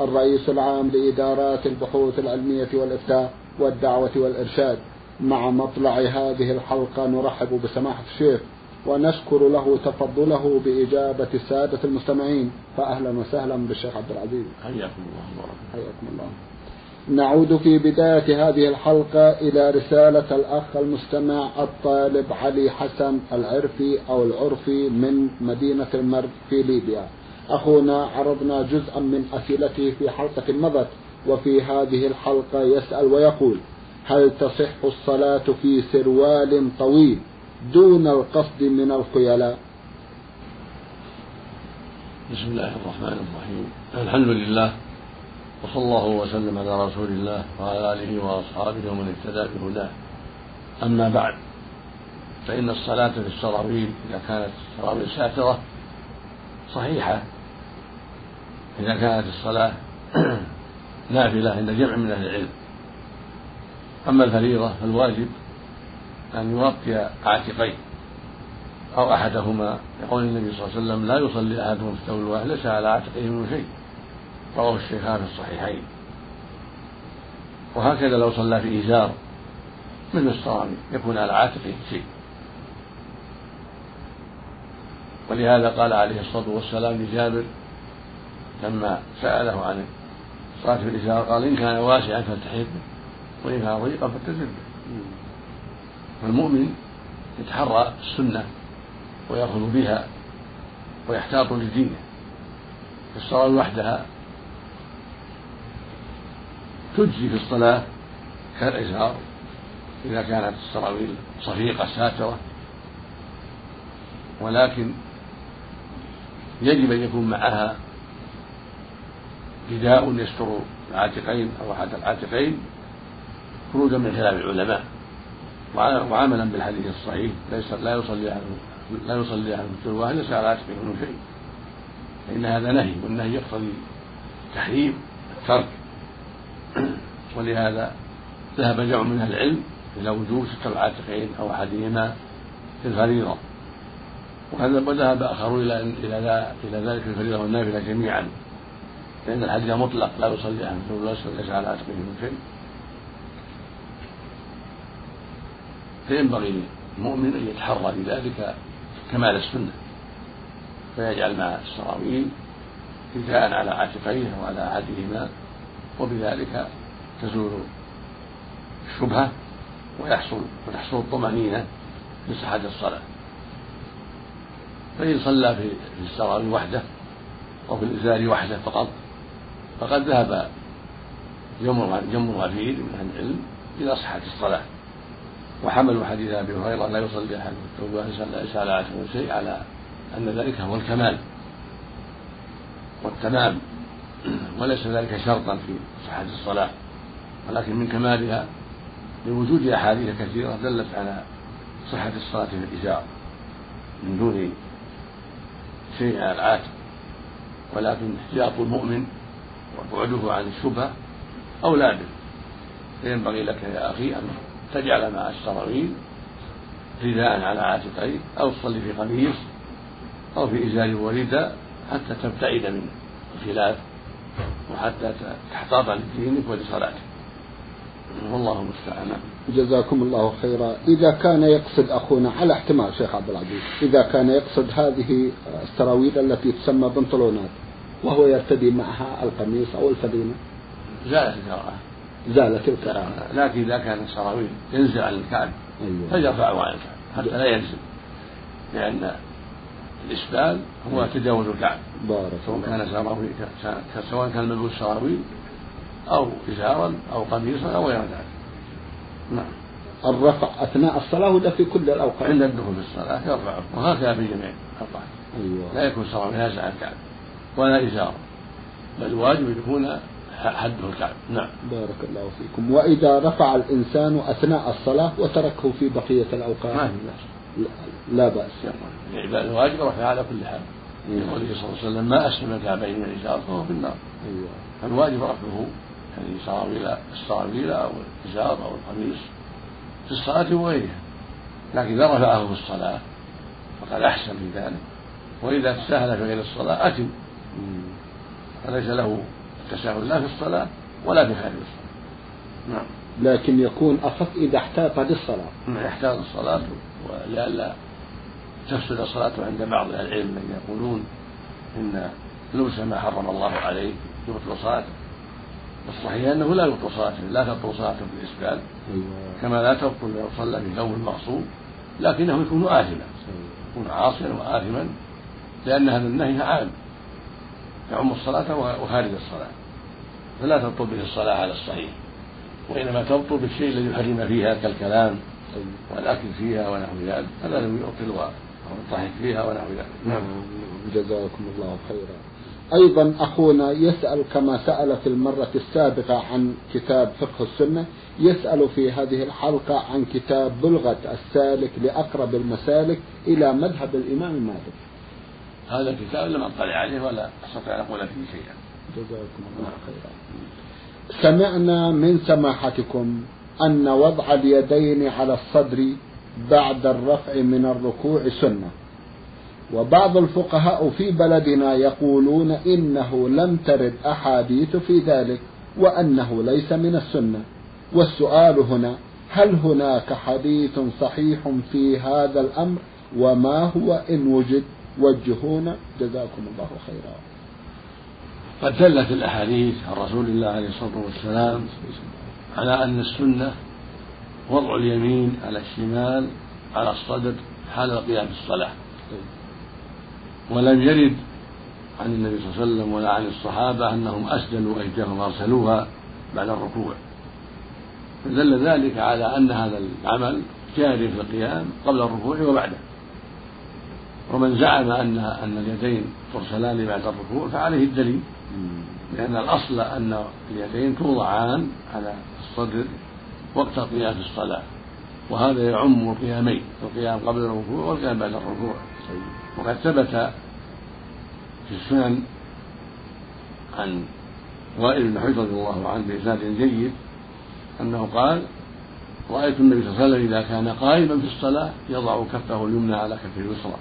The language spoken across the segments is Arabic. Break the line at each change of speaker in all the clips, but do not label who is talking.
الرئيس العام لإدارات البحوث العلمية والإفتاء والدعوة والإرشاد. مع مطلع هذه الحلقة نرحب بسماحة الشيخ ونشكر له تفضله بإجابة السادة المستمعين. فأهلا وسهلا بالشيخ عبد العزيز.
حياكم الله
حياكم الله. نعود في بداية هذه الحلقة إلى رسالة الأخ المستمع الطالب علي حسن العرفي أو العرفي من مدينة المرد في ليبيا. أخونا عرضنا جزءا من أسئلته في حلقة مضت وفي هذه الحلقة يسأل ويقول هل تصح الصلاة في سروال طويل دون القصد من الخيلاء؟
بسم الله الرحمن الرحيم. الحمد لله وصلى الله وسلم على رسول الله وعلى آله وأصحابه ومن اهتدى بهداه. أما بعد فإن الصلاة في السراويل إذا كانت السراويل ساترة صحيحة. إذا كانت الصلاة نافلة عند جمع من أهل العلم. أما الفريضة فالواجب أن يغطي عاتقيه أو أحدهما. يقول النبي صلى الله عليه وسلم لا يصلي أحدهم في الثوب الواحد ليس على عاتقه من شيء. رواه الشيخان في الصحيحين. وهكذا لو صلى في إزار مثل الصرامي يكون على عاتقه شيء. ولهذا قال عليه الصلاة والسلام لجابر لما سأله عن الصلاة في قال إن كان واسعا فالتحف وإن كان ضيقا فالتزم به فالمؤمن يتحرى السنة ويأخذ بها ويحتاط لدينه الصلاة وحدها تجزي في الصلاة كالإزار إذا كانت السراويل صفيقة ساترة. ولكن يجب أن يكون معها رداء يستر العاتقين أو أحد العاتقين خروجا من خلاف العلماء. وعملا بالحديث الصحيح ليس لا يصلي لا يصلي أحد في الواحد ليس على عاتقه منه شيء. فإن هذا نهي والنهي يقتضي تحريم الترك. ولهذا ذهب جمع من أهل العلم إلى وجوب ستر العاتقين أو أحدهما في الفريضة. وذهب آخرون إلى إلى إلى ذلك في الفريضة والنافلة جميعا. لأن الحديث مطلق لا يصلي احد ليس على عاتقه من شيء فينبغي للمؤمن أن يتحرى بذلك كمال السنة فيجعل مع السراويل رداء على عاتقيه أو على احدهما وبذلك تزول الشبهة ويحصل وتحصل الطمأنينة في صحة الصلاة. فإن صلى في السراويل وحده أو في الإزار وحده فقط فقد ذهب جمر غفير من أهل العلم إلى صحة الصلاة وحملوا حديث أبي هريرة لا يصلي التوبة ليس على عاتقه شيء على أن ذلك هو الكمال والتمام. وليس ذلك شرطا في صحة الصلاة ولكن من كمالها لوجود أحاديث كثيرة دلت على صحة الصلاة في الإزار من دون شيء على العاتق. ولكن احتياط المؤمن وبعده عن الشبهة أولى به فينبغي لك يا أخي أن تجعل مع السراويل رداء على عاتقين أو تصلي في قميص أو في إزار ورداء حتى تبتعد من الخلاف وحتى تحتاط لدينك ولصلاتك. والله المستعان.
جزاكم الله خيرا. إذا كان يقصد أخونا على احتمال شيخ عبد العزيز إذا كان يقصد هذه السراويل التي تسمى بنطلونات وهو يرتدي معها القميص أو الفدينة.
زالت الكراهة
زالت الكراهة
لكن إذا كان السراويل ينزل عن الكعب أيوة. فليرفعه عن الكعب حتى لا ينزل. لأن الإسبال هو تجاوز الكعب.
بارك
سواء كان سراويل سواء كان ملبوس سراويل أو إزارا أو قميصا أو غير ذلك.
نعم. الرفع أثناء الصلاة ولا في كل الأوقات؟
عند الدخول في الصلاة يرفعه وهكذا في جميع الأوقات.
أيوة.
لا يكون سراويل نازع عن الكعب. ولا إزار. بل الواجب أن يكون حده الكعب. نعم.
بارك الله فيكم. وإذا رفع الإنسان أثناء الصلاة وتركه في بقية الأوقات.
ما في بأس.
لا بأس.
الواجب رفع على كل حال. يقول صلى الله عليه وسلم ما أسلم الكعبين من الإزار فهو في النار. أيوة. الواجب رفعه يعني سراويل السراويل أو الإزار أو القميص في الصلاة وغيرها. لكن إذا رفعه في الصلاة فقد أحسن في ذلك. وإذا تساهل في غير الصلاة أتم. فليس له التساهل لا في الصلاة ولا في خارج الصلاة؟
نعم. لكن يكون أخف إذا احتاط للصلاة.
نعم. يحتاط الصلاة ولئلا تفسد الصلاة عند بعض أهل العلم من يقولون إن لبس ما حرم الله عليه يبطل صلاته. الصحيح أنه لا يبطل صلاته لا تبطل صلاته بالإسبال. كما لا تبطل لو صلى في ثوب المغصوب لكنه يكون آثما يكون عاصيا وآثما لأن هذا النهي عام. يعم الصلاة وخارج الصلاة. فلا تبطل به الصلاة على الصحيح وإنما تبطل بالشيء الذي حرم فيها كالكلام والأكل فيها ونحو ذلك. هذا الذي يبطل والضحك فيها ونحو ذلك. نعم
جزاكم الله خيرا. أيضا أخونا يسأل كما سأل في المرة السابقة عن كتاب فقه السنة يسأل في هذه الحلقة عن كتاب بلغة السالك لأقرب المسالك إلى مذهب الإمام مالك.
هذا الكتاب لم أطلع عليه ولا أستطيع أن أقول فيه شيئا.
جزاكم الله خيرا. سمعنا من سماحتكم أن وضع اليدين على الصدر بعد الرفع من الركوع سنة. وبعض الفقهاء في بلدنا يقولون إنه لم ترد أحاديث في ذلك وأنه ليس من السنة. والسؤال هنا هل هناك حديث صحيح في هذا الأمر وما هو إن وجد؟ وجهونا جزاكم الله خيرا.
قد دلت الأحاديث عن رسول الله عليه الصلاة والسلام على أن السنة وضع اليمين على الشمال على الصدر حال القيام في الصلاة. ولم يرد عن النبي صلى الله عليه وسلم ولا عن الصحابة أنهم أسدلوا أيديهم وأرسلوها بعد الركوع. فدل ذلك على أن هذا العمل جاري في القيام قبل الركوع وبعده. ومن زعم أن أن اليدين ترسلان بعد الركوع فعليه الدليل. لأن الأصل أن اليدين توضعان على الصدر وقت القيام في الصلاة وهذا يعم القيامين القيام قبل الركوع والقيام بعد الركوع. وقد ثبت في السنن عن وائل بن حجر رضي الله عنه بإسناد جيد أنه قال رأيت النبي صلى الله عليه وسلم إذا كان قائما في الصلاة يضع كفه اليمنى على كفه اليسرى.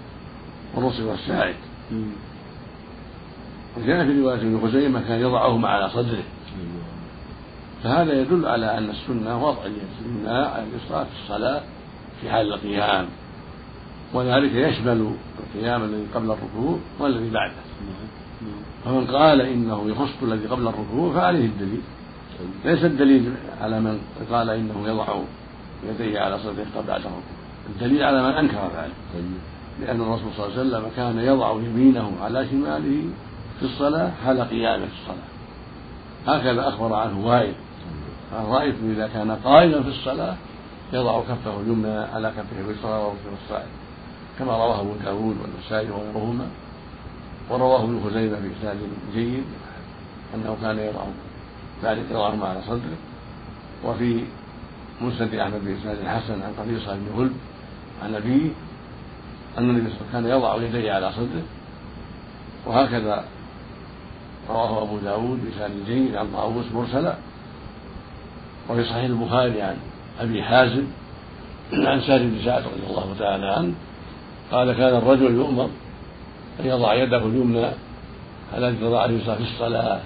والرسل والساعد وكان في رواية ابن خزيمة كان يضعهما على صدره. فهذا يدل على أن السنة وضع على اليسرى في الصلاة في حال القيام. وذلك يشمل القيام الذي قبل الركوع والذي بعده. فمن قال إنه يخص الذي قبل الركوع فعليه الدليل. ليس الدليل على من قال إنه يضع يديه على صدره قبل الركوع. الدليل على من أنكر ذلك. لأن الرسول صلى الله عليه وسلم كان يضع يمينه على شماله في الصلاة حال قيامة في الصلاة. هكذا أخبر عنه وائل قال رأيت إذا كان قائما في الصلاة يضع كفه اليمنى على كفه اليسرى ورسل الصائم كما رواه أبو داود والنسائي وغيرهما. ورواه ابن خزيمة في إسناد جيد. أنه كان يضع ذلك يضعهما على صدره. وفي مسند أحمد بإسناد الحسن عن قبيصة بن غلب عن أبيه أن النبي صلى الله عليه وسلم كان يضع يديه على صدره وهكذا رواه أبو داود بإسناد جيد عن طاووس مرسلا وفي صحيح البخاري عن أبي حازم عن سالم بن سعد رضي الله تعالى عنه قال كان الرجل يؤمر أن يضع يده اليمنى على الذراع اليسرى في الصلاة.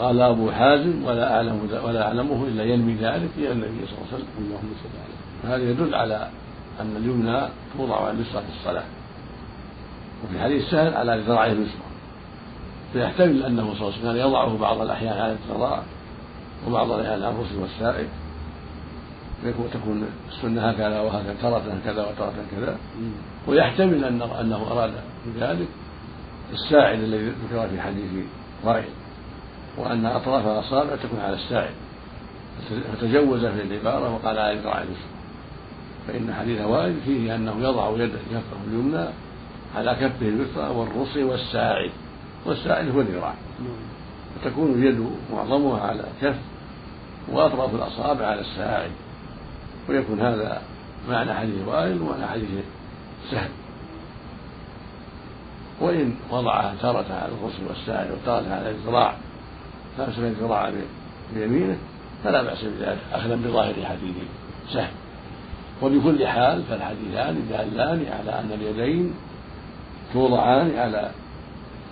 قال أبو حازم ولا أعلم ولا أعلمه إلا ينمي ذلك إلى النبي صلى الله عليه وسلم اللهم صل عليه. هذا يدل على أن اليمنى توضع على اليسرى في الصلاة. وفي حديث سهل على ذراعه اليسرى. فيحتمل أنه صلى الله عليه وسلم يضعه بعض الأحيان على الذراع وبعض الأحيان على الرسل والسائد تكون السنة هكذا وهكذا تارة كذا وتارة كذا ويحتمل أن أنه أراد بذلك الساعد الذي ذكر في حديث رأي. وأن أطراف الأصابع تكون على الساعد. فتجوز في العبارة وقال على ذراع اليسرى. فإن حديث وائل فيه أنه يضع يد كفه اليمنى على كفه اليسرى والرص والساعد. والساعد هو الذراع. تكون اليد معظمها على الكف وأطراف الأصابع على الساعد. ويكون هذا معنى حديث وائل ومعنى حديث سهل. وإن وضعها تارة على الرسل والساعد وتارة على الذراع فأمسك الذراع بيمينه فلا بأس بذلك أخذا بظاهر حديث سهل. وبكل حال فالحديثان دالان على أن اليدين توضعان على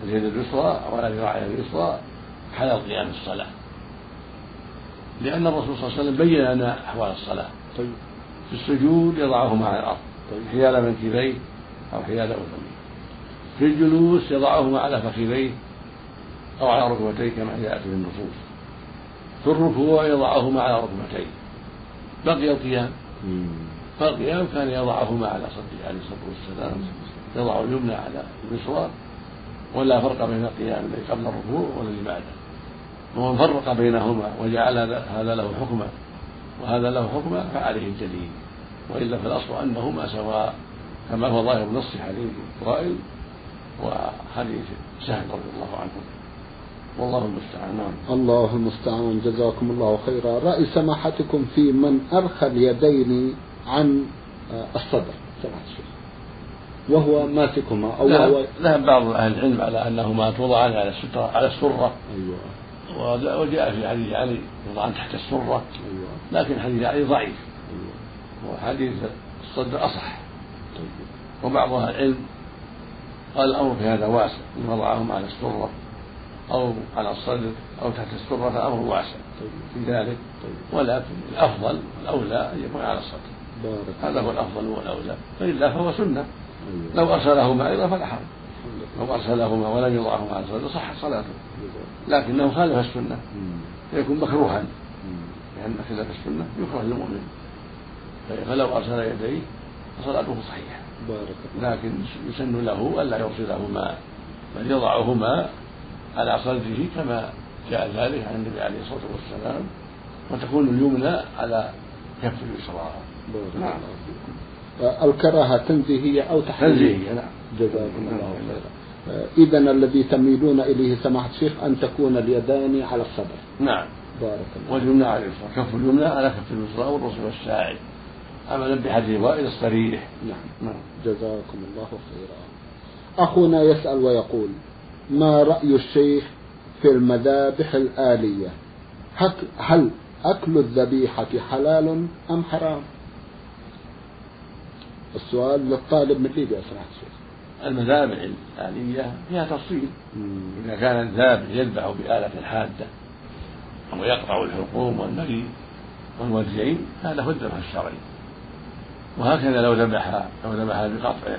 اليد اليسرى وعلى ذراعها اليسرى حال قيام الصلاة. لأن الرسول صلى الله عليه وسلم بين لنا أحوال الصلاة. طيب. في السجود يضعهما على الأرض. طيب. حيال منكبيه أو حيال أذنيه. في الجلوس يضعهما على فخذيه أو على ركبتيه كما جاءت في النصوص. في الركوع يضعهما على ركبتيه. بقي القيام. فالقيام كان يضعهما على صدره عليه الصلاة والسلام يضع اليمنى على اليسرى ولا فرق بين القيام الذي قبل الركوع والذي بعده. ومن فرق بينهما وجعل هذا له حكما وهذا له حكما فعليه الجليل. وإلا فالاصل أنهما سواء كما هو ظاهر نص حديث وائل وحديث سهل رضي الله عنه. والله المستعان. نعم.
الله المستعان. جزاكم الله خيرا. رأي سماحتكم في من أرخى اليدين عن الصدر سماحة الشيخ وهو ماسكهما
أو وهو ذهب بعض أهل العلم على أنهما توضعان على السترة على السرة.
أيوة.
وجاء في حديث علي يوضعان تحت السرة.
أيوة.
لكن حديث علي ضعيف. أيوة. وحديث الصدر أصح. طيب. وبعض أهل العلم قال الأمر في هذا واسع. إن وضعهم على السرة أو على الصدر أو تحت السرة فالأمر واسع طيب. في ذلك. طيب. ولكن الأفضل الأولى أن يكون على الصدر. هذا هو الأفضل والأولى فإلا فهو سنة. أيوة. لو أرسلهما أيضا فلا حرج. لو أرسلهما ولم يضعهما على الصدر صحت صلاته. لكنه خالف السنة. فيكون مكروها. لأن خلاف السنة يكره للمؤمن فلو أرسل يديه فصلاته صحيحة.
بارك
لكن يسن له ألا يرسلهما بل يضعهما على صدره كما جاء ذلك عن النبي عليه الصلاة والسلام. وتكون اليمنى على كف اليسرى
نعم. الكراهة تنزيهية أو تحريمية.
تنزيهية نعم.
جزاكم الله خيرا. إذا الذي تميلون إليه سماحة الشيخ أن تكون اليدان على الصدر.
نعم.
بارك الله
واليمنى على اليسرى كف اليمنى على كف اليسرى والرسل والساعد عملا بحديث وائل الصريح.
نعم. نعم. جزاكم الله خيرا. أخونا يسأل ويقول ما رأي الشيخ في المذابح الآلية؟ هل أكل الذبيحة حلال أم حرام؟ السؤال للطالب من ليبيا سماحة الشيخ.
المذابح الآلية فيها تفصيل. إذا كان الذابح يذبح بآلة حادة ويقطع الحلقوم والمريء والوجهين هذا هو الذبح الشرعي. وهكذا لو ذبح لو ذبح بقطع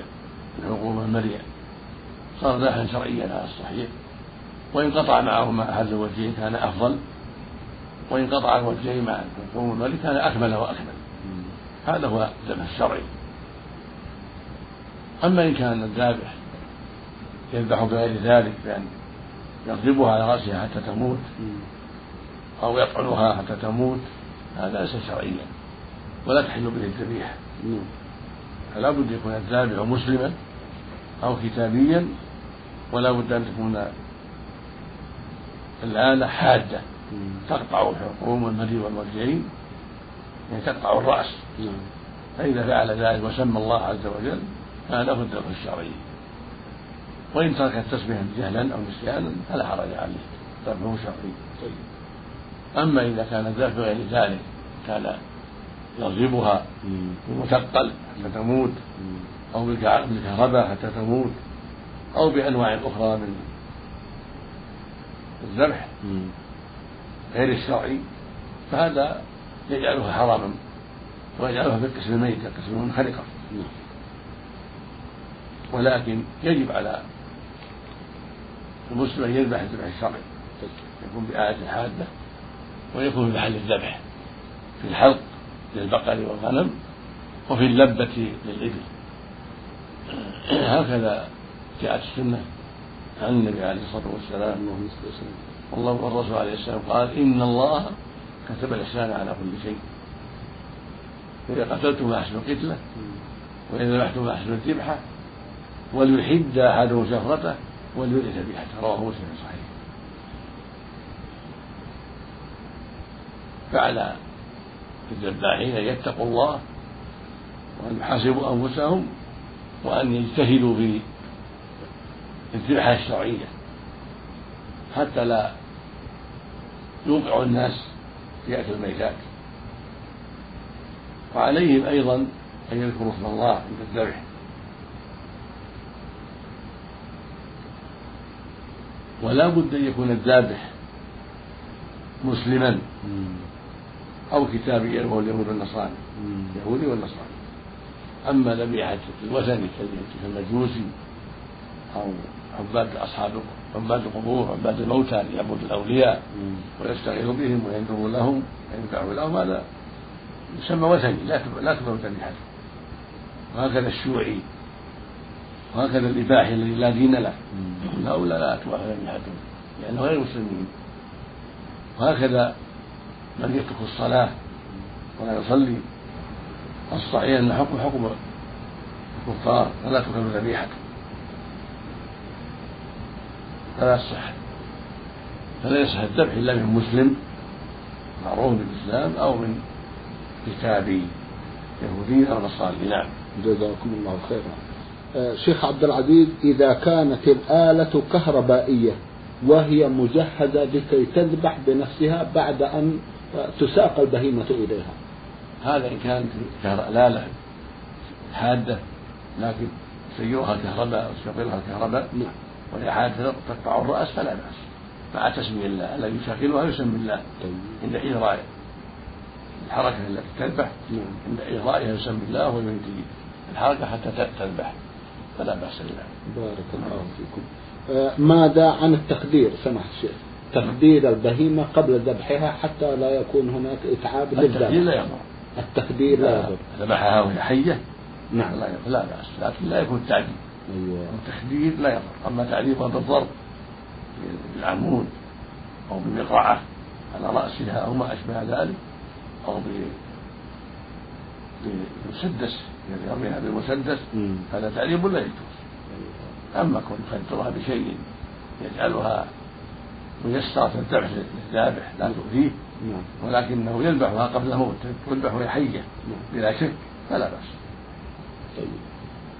الحلقوم والمريء صار ذبحا شرعيا على الصحيح. وإن قطع معهما أحد الوجهين كان أفضل. وإن قطع الوجهين مع الحلقوم والمريء كان أكمل وأكمل. هذا هو الذبح الشرعي. أما إن كان الذابح يذبح بغير ذلك بأن يضربها على رأسها حتى تموت أو يطعنها حتى تموت هذا ليس شرعيا. ولا تحل به الذبيحة. فلا بد يكون الذابح مسلما أو كتابيا ولا بد أن تكون الآلة حادة. تقطع الحلقوم والمري والوجهين يعني تقطع الرأس. فإذا فعل ذلك وسمى الله عز وجل هذا هو الذبح الشرعي وإن ترك التسبيح جهلا أو نسيانا فلا حرج عليه ذبحه شرعي. طيب. أما إذا كان الذبح بغير ذلك كان يضربها بمثقل حتى تموت أو بالكهرباء حتى تموت أو بأنواع أخرى من الذبح. غير الشرعي فهذا يجعلها حراما ويجعلها في القسم الميت القسم المنخرقة. ولكن يجب على المسلم أن يذبح الذبح الشرعي. يكون بآلة حادة ويكون في محل الذبح في الحلق للبقر والغنم وفي اللبة للإبل. هكذا جاءت السنة عن النبي عليه الصلاة والسلام. والله والرسول عليه السلام قال إن الله كتب الإحسان على كل شيء. إذا قتلتم فأحسنوا القتلة وإذا ذبحتم فأحسنوا الذبحة وليحد أحدهم شفرته وليؤذي ذبيحته رواه مسلم صحيح. فعلى الذباحين أن يتقوا الله وأن يحاسبوا أنفسهم وأن يجتهدوا في الذبحة الشرعية حتى لا يوقع الناس في أكل الميتات. وعليهم أيضا أن يذكروا اسم الله عند الذبح. ولا بد أن يكون الذابح مسلما. أو كتابيا وهو اليهود والنصارى. يهودي والنصراني أما ذبيحة الوثني كالمجوسي أو عباد أصحاب عباد القبور عباد الموتى اللي يعبد الأولياء ويستغيث بهم وينذر لهم وينفع لهم هذا يسمى وثني لا لا تقبل ذبيحته وهكذا الشيوعي وهكذا الإباحي الذي لا دين له. يقول هؤلاء لا تؤخذ ذبيحتهم لأنهم غير مسلمين. وهكذا من يترك الصلاة ولا يصلي الصحيح أن حكم حكم الكفار ولا تؤخذ ذبيحته فلا يصح. فلا يصح الذبح إلا من مسلم معروف بالإسلام أو من كتابي يهودي أو نصراني نعم.
جزاكم الله خيرا. آه، شيخ عبد العزيز إذا كانت الآلة كهربائية وهي مجهزة لكي تذبح بنفسها بعد أن تساق البهيمة إليها.
هذا إن كانت الآلة حادة لكن سيرها كهرباء أو تشغلها كهرباء
نعم.
وهي حادة تقطع الرأس فلا بأس. مع تسمية الله الذي يشغلها يسمي الله.
طيب.
عند إجراء الحركة التي تذبح
نعم.
عند إجرائها يسمي الله وينتهي الحركة حتى تذبح. فلا بأس بذلك
بارك الله فيكم. آه، ماذا عن التخدير؟ سمح الشيخ. تخدير البهيمة قبل ذبحها حتى لا يكون هناك إتعاب
التخدير
للذبح.
لا يضر.
التخدير لا يضر.
ذبحها وهي حية.
نعم.
لا بأس. لكن لا يكون تعذيب
أيوة.
التخدير لا يضر أما تعذيبها بالضرب بالعمود أو بمقرعة على رأسها أو ما أشبه ذلك أو بمسدس يعني يرميها بالمسدس
مم.
هذا تعذيب لا يجوز. أما كون يخدرها بشيء يجعلها ميسرة الذبح للذابح لا تؤذيه
نعم.
ولكنه يذبحها قبل الموت تذبح وهي حية
نعم.
بلا شك فلا بأس.
طيب.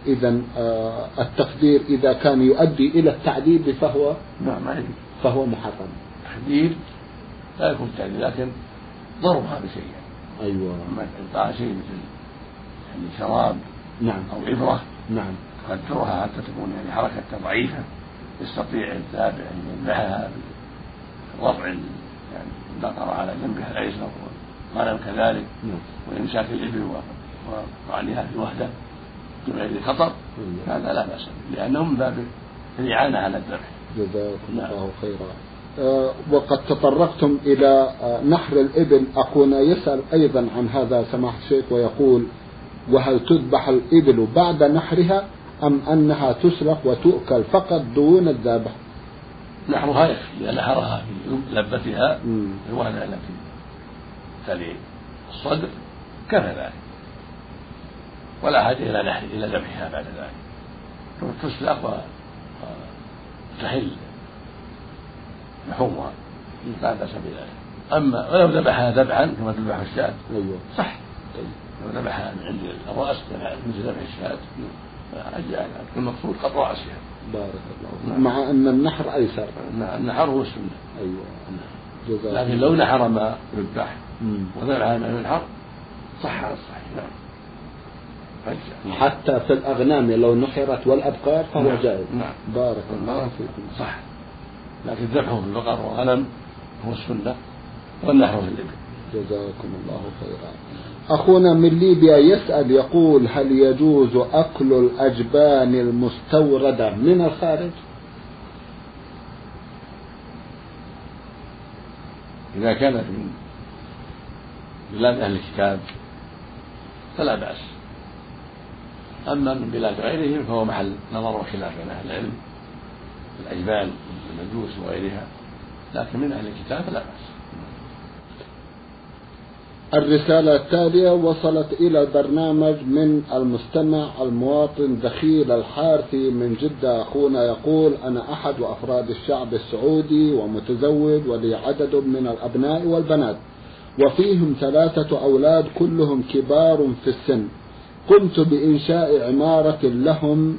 إذا آه التخدير إذا كان يؤدي إلى التعذيب فهو
نعم ما يجوز.
فهو محرم.
تخدير لا يكون تعذيب لكن ضربها بشيء
أيوة.
أما إعطاها شيء مثل يعني شراب
نعم.
أو إبرة
نعم.
تقدرها حتى تكون يعني حركتها ضعيفة يستطيع الذابح أن يذبحها بوضع يعني البقرة على جنبها الأيسر والغنم كذلك
نعم.
وإمساك الإبل وطعنها في وحدة بغير خطر
أيوة.
هذا لا بأس به لأنه من باب الإعانة على الذبح
جزاكم
نعم.
الله خيرا آه، وقد تطرقتم إلى آه، نحر الإبل أخونا يسأل أيضا عن هذا سماحة الشيخ ويقول وهل تذبح الإبل بعد نحرها أم أنها تسلق وتؤكل فقط دون الذبح
نحرها يكفي إذا نحرها في لبتها. الوهلة التي تلي الصدر كفى ذلك ولا حاجة إلى نحر إلى ذبحها بعد ذلك. تسلق و- وتحل لحومها لا بأس بذلك أما ولو ذبحها ذبحا كما تذبح الشاة.
أيوة.
صح. لو ذبحها من عند الرأس مثل ذبح الشاة. فأجزاء المقصود قطع رأسها.
بارك الله فيك. مع أن النحر أيسر.
النحر هو السنة.
أيوة. جزاكم
لكن لو نحر ما يذبح. وذبح ما ينحر صح على الصحيح. نعم. أجزاء.
حتى في الأغنام لو نحرت والأبقار فهو
نعم.
جائز.
نعم.
بارك الله فيكم.
صح لكن ذبحه في البقر والغنم هو السنة والنحر في الإبل.
جزاكم الله خيرا. أخونا من ليبيا يسأل يقول هل يجوز أكل الأجبان المستوردة من الخارج؟
إذا كانت من بلاد أهل الكتاب فلا بأس. أما من بلاد غيرهم فهو محل نظر وخلاف بين أهل العلم الأجبان المجوس وغيرها. لكن من أهل الكتاب فلا بأس.
الرسالة التالية وصلت إلى البرنامج من المستمع المواطن دخيل الحارثي من جدة. أخونا يقول أنا أحد أفراد الشعب السعودي ومتزوج ولي عدد من الأبناء والبنات وفيهم ثلاثة أولاد كلهم كبار في السن. قمت بإنشاء عمارة لهم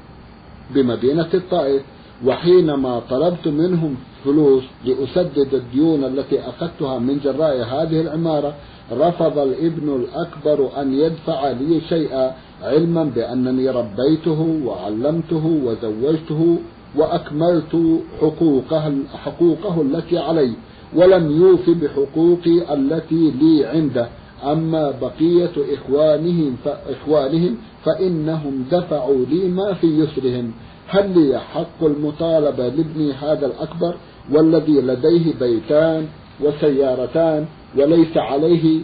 بمدينة الطائف وحينما طلبت منهم فلوس لأسدد الديون التي أخذتها من جراء هذه العمارة رفض الابن الأكبر أن يدفع لي شيئا علما بأنني ربيته وعلمته وزوجته وأكملت حقوقه, حقوقه التي علي ولم يوف بحقوقي التي لي عنده. أما بقية إخوانهم فإخوانهم فإنهم دفعوا لي ما في يسرهم. هل لي حق المطالبة لابني هذا الأكبر والذي لديه بيتان وسيارتان وليس عليه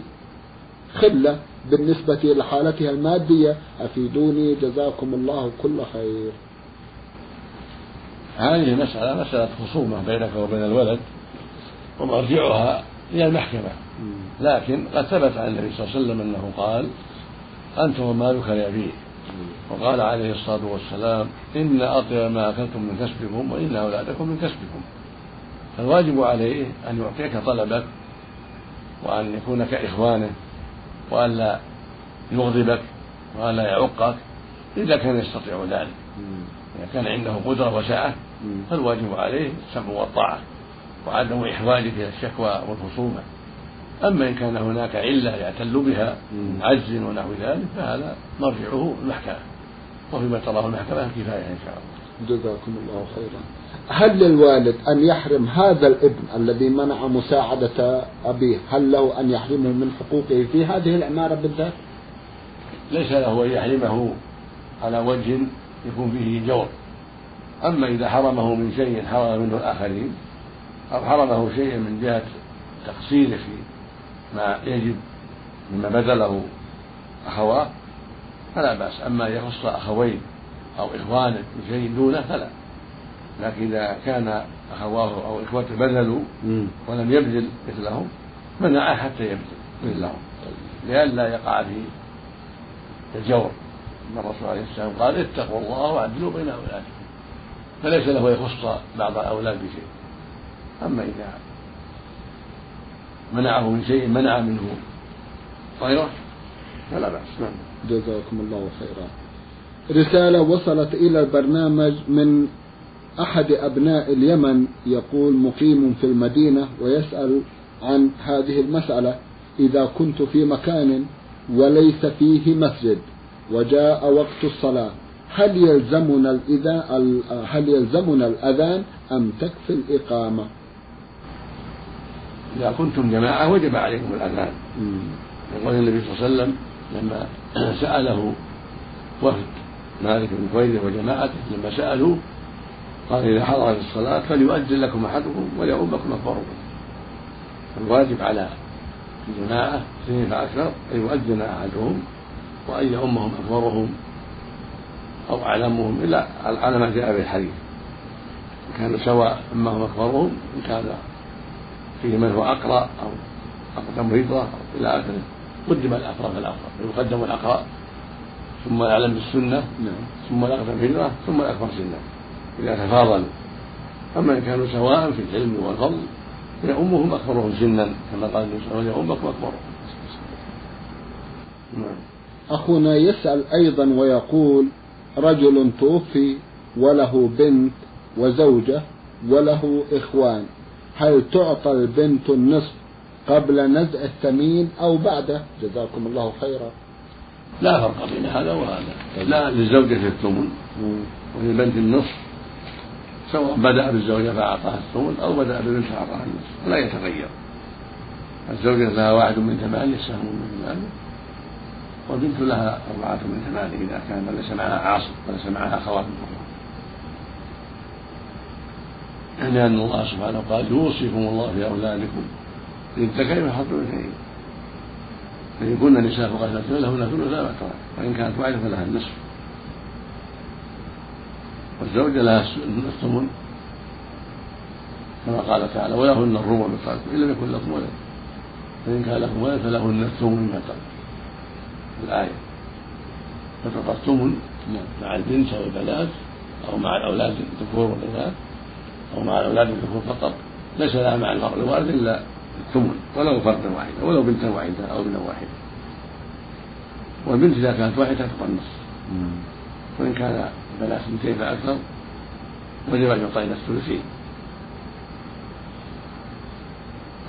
خلة بالنسبة لحالتها المادية؟ أفيدوني جزاكم الله كل خير.
هذه مسألة مسألة خصومة بينك وبين الولد ومرجعها. هي المحكمة. لكن قد ثبت عن النبي صلى الله عليه وسلم أنه قال أنت ومالك لأبيه وقال عليه الصلاة والسلام إن أطيب ما أكلتم من كسبكم وإن أولادكم من كسبكم. فالواجب عليه أن يعطيك طلبك وأن يكون كإخوانه وأن لا يغضبك وأن لا يعقك إذا كان يستطيع ذلك. إذا كان عنده قدرة وسعة فالواجب عليه السمع والطاعة وعدم إحواجك إلى الشكوى والخصومة. أما إن كان هناك علة يعتل بها عجز ونحو ذلك فهذا مرجعه المحكمة. وفيما تراه المحكمة كفاية إن شاء
الله. جزاكم الله خيرا. هل للوالد أن يحرم هذا الابن الذي منع مساعدة أبيه؟ هل له أن يحرمه من حقوقه في هذه العمارة بالذات؟
ليس له أن يحرمه على وجه يكون فيه جور. أما إذا حرمه من شيء حرم منه الآخرين أو حرمه شيئا من جهة تقصيره في ما يجب مما بذله أخواه فلا بأس. أما يخص أخوين أو إخوانا بشيء دونه فلا. لكن إذا كان أخواه أو إخوته بذلوا ولم يبذل مثلهم منعه حتى يبذل مثلهم. لئلا يقع في الجور. إن الرسول عليه السلام قال اتقوا الله واعدلوا بين أولادكم. فليس له يخص بعض الاولاد بشيء. أما إذا منعه من شيء منع منه. غيره فلا بأس نعم.
جزاكم الله خيرا. رسالة وصلت إلى البرنامج من أحد أبناء اليمن يقول مقيم في المدينة ويسأل عن هذه المسألة. إذا كنت في مكان وليس فيه مسجد وجاء وقت الصلاة هل يلزمنا الإذان هل يلزمنا الأذان أم تكفي الإقامة؟
إذا كنتم جماعة وجب عليكم الأذان. يقول النبي صلى الله عليه وسلم لما سأله وفد مالك بن كويرة وجماعته لما سألوه قال إذا حضرت الصلاة فليؤذن لكم أحدكم وليؤمكم أكبركم. الواجب على الجماعة اثنين فأكثر أن يؤذن أحدهم وأن يؤمهم أكبرهم أو أعلمهم إلا على ما جاء في الحديث. كانوا سواء أمهم أكبرهم إن كان فيه من هو أقرأ أو أقدم هجرة إلى آخره. قدم الأقرأ فالأقرأ يقدم الأقرأ ثم الأعلم بالسنة. نعم. ثم الأقدم هجرة ثم الأكبر سنا إذا تفاضلوا أما إن كانوا سواء في العلم والفضل فيأمهم أكبرهم سنا. كما قال النبي صلى الله عليه وسلم يأمكم أكبرهم.
نعم. أخونا يسأل أيضا ويقول رجل توفي وله بنت وزوجة وله إخوان. هل تعطى البنت النصف قبل نزع الثمين أو بعده؟ جزاكم الله خيرا.
لا فرق بين هذا وهذا. لا للزوجة الثمن. وللبنت النصف. سواء بدأ بالزوجة فأعطاها الثمن أو بدأ بالبنت فأعطاها النصف. لا يتغير. الزوجة لها واحد من ثمانية سهم من ثمانية. والبنت لها أربعة من ثمانية إذا كان ليس معها عاصم وليس معها أخوات يعني أن الله سبحانه قال يوصيكم الله في أولادكم. للذكر من حظ الأنثيين. فإن كن نساء فوق اثنتين لهن ثلث ما ترك وإن كانت واحدة فلها النصف. والزوجة لها الثمن كما قال تعالى ولهن الربع من ترك إن لم يكن لكم ولد. فإن كان لكم ولد فلهن الثمن مما ترك الآية. فتعطى الثمن مع البنت أو البنات أو مع الأولاد الذكور والإناث أو مع الأولاد الذكور فقط. ليس لها مع الفرع الوارث إلا الثمن ولو فردا واحدا ولو بنتا واحدة أو ابنا واحدا والبنت إذا كانت واحدة النصف وإن كان بنات اثنتين فأكثر وجب أن يعطينا الثلثين.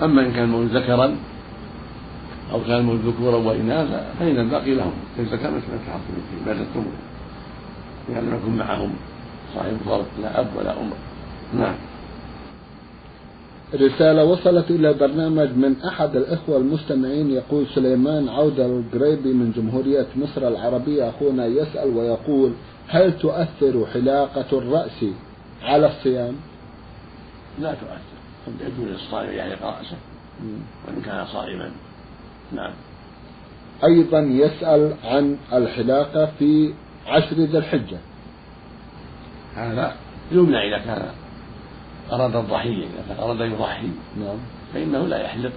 أما إن كان المولود ذكرا أو كان المولود ذكورا وإناثا فإن الباقي لهم. الزكاة مثل فيه بعد الثمن. لأن لم يكن معهم صاحب فرض لا أب ولا أم. نعم.
رسالة وصلت إلى برنامج من أحد الإخوة المستمعين يقول سليمان عودة القريبي من جمهورية مصر العربية أخونا يسأل ويقول هل تؤثر حلاقة الرأس على الصيام؟
لا تؤثر. يجوز للصائم يحلق رأسه وإن كان صائما. نعم.
أيضا يسأل عن الحلاقة في عشر ذي الحجة.
هذا يمنع إذا كان أراد الضحية إذا أراد يضحي.
نعم.
فإنه لا يحلق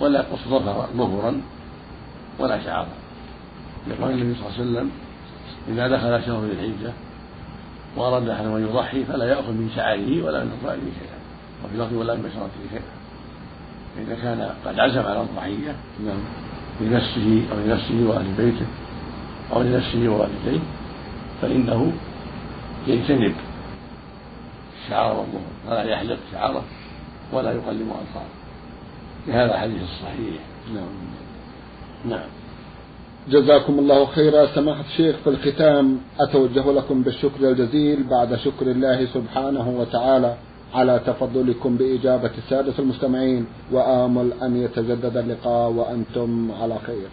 ولا يقص ظهرا ولا شعرا. لقول النبي صلى الله عليه وسلم إذا دخل شهر ذي الحجة وأراد أحد أن يضحي فلا يأخذ من شعره ولا من أظفاره شيئا وفي لفظ ولا من بشرته شيئا فإذا كان قد عزم على الضحية
نعم
لنفسه أو لنفسه وأهل بيته أو لنفسه ووالديه فإنه يجتنب شعار الظهر فلا يحلق شعره ولا يقلم أظفاره لهذا الحديث الصحيح.
نعم.
نعم.
جزاكم الله خيرا. سماحة الشيخ في الختام أتوجه لكم بالشكر الجزيل بعد شكر الله سبحانه وتعالى على تفضلكم بإجابة السادة المستمعين وآمل أن يتجدد اللقاء وأنتم على خير.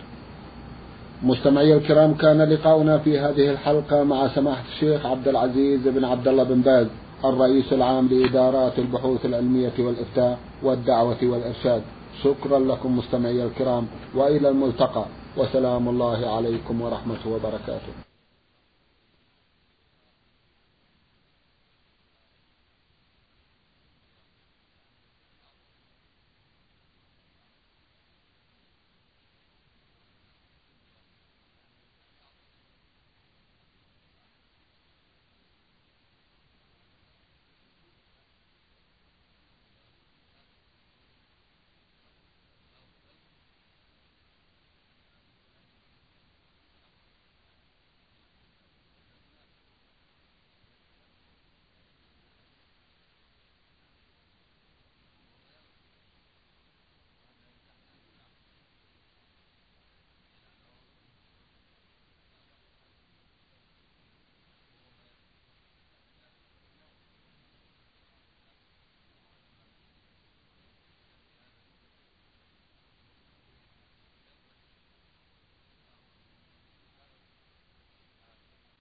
مستمعي الكرام كان لقاؤنا في هذه الحلقة مع سماحة الشيخ عبد العزيز بن عبد الله بن باز. الرئيس العام لإدارات البحوث العلمية والإفتاء والدعوة والإرشاد. شكرا لكم مستمعي الكرام وإلى الملتقى. وسلام الله عليكم ورحمة وبركاته.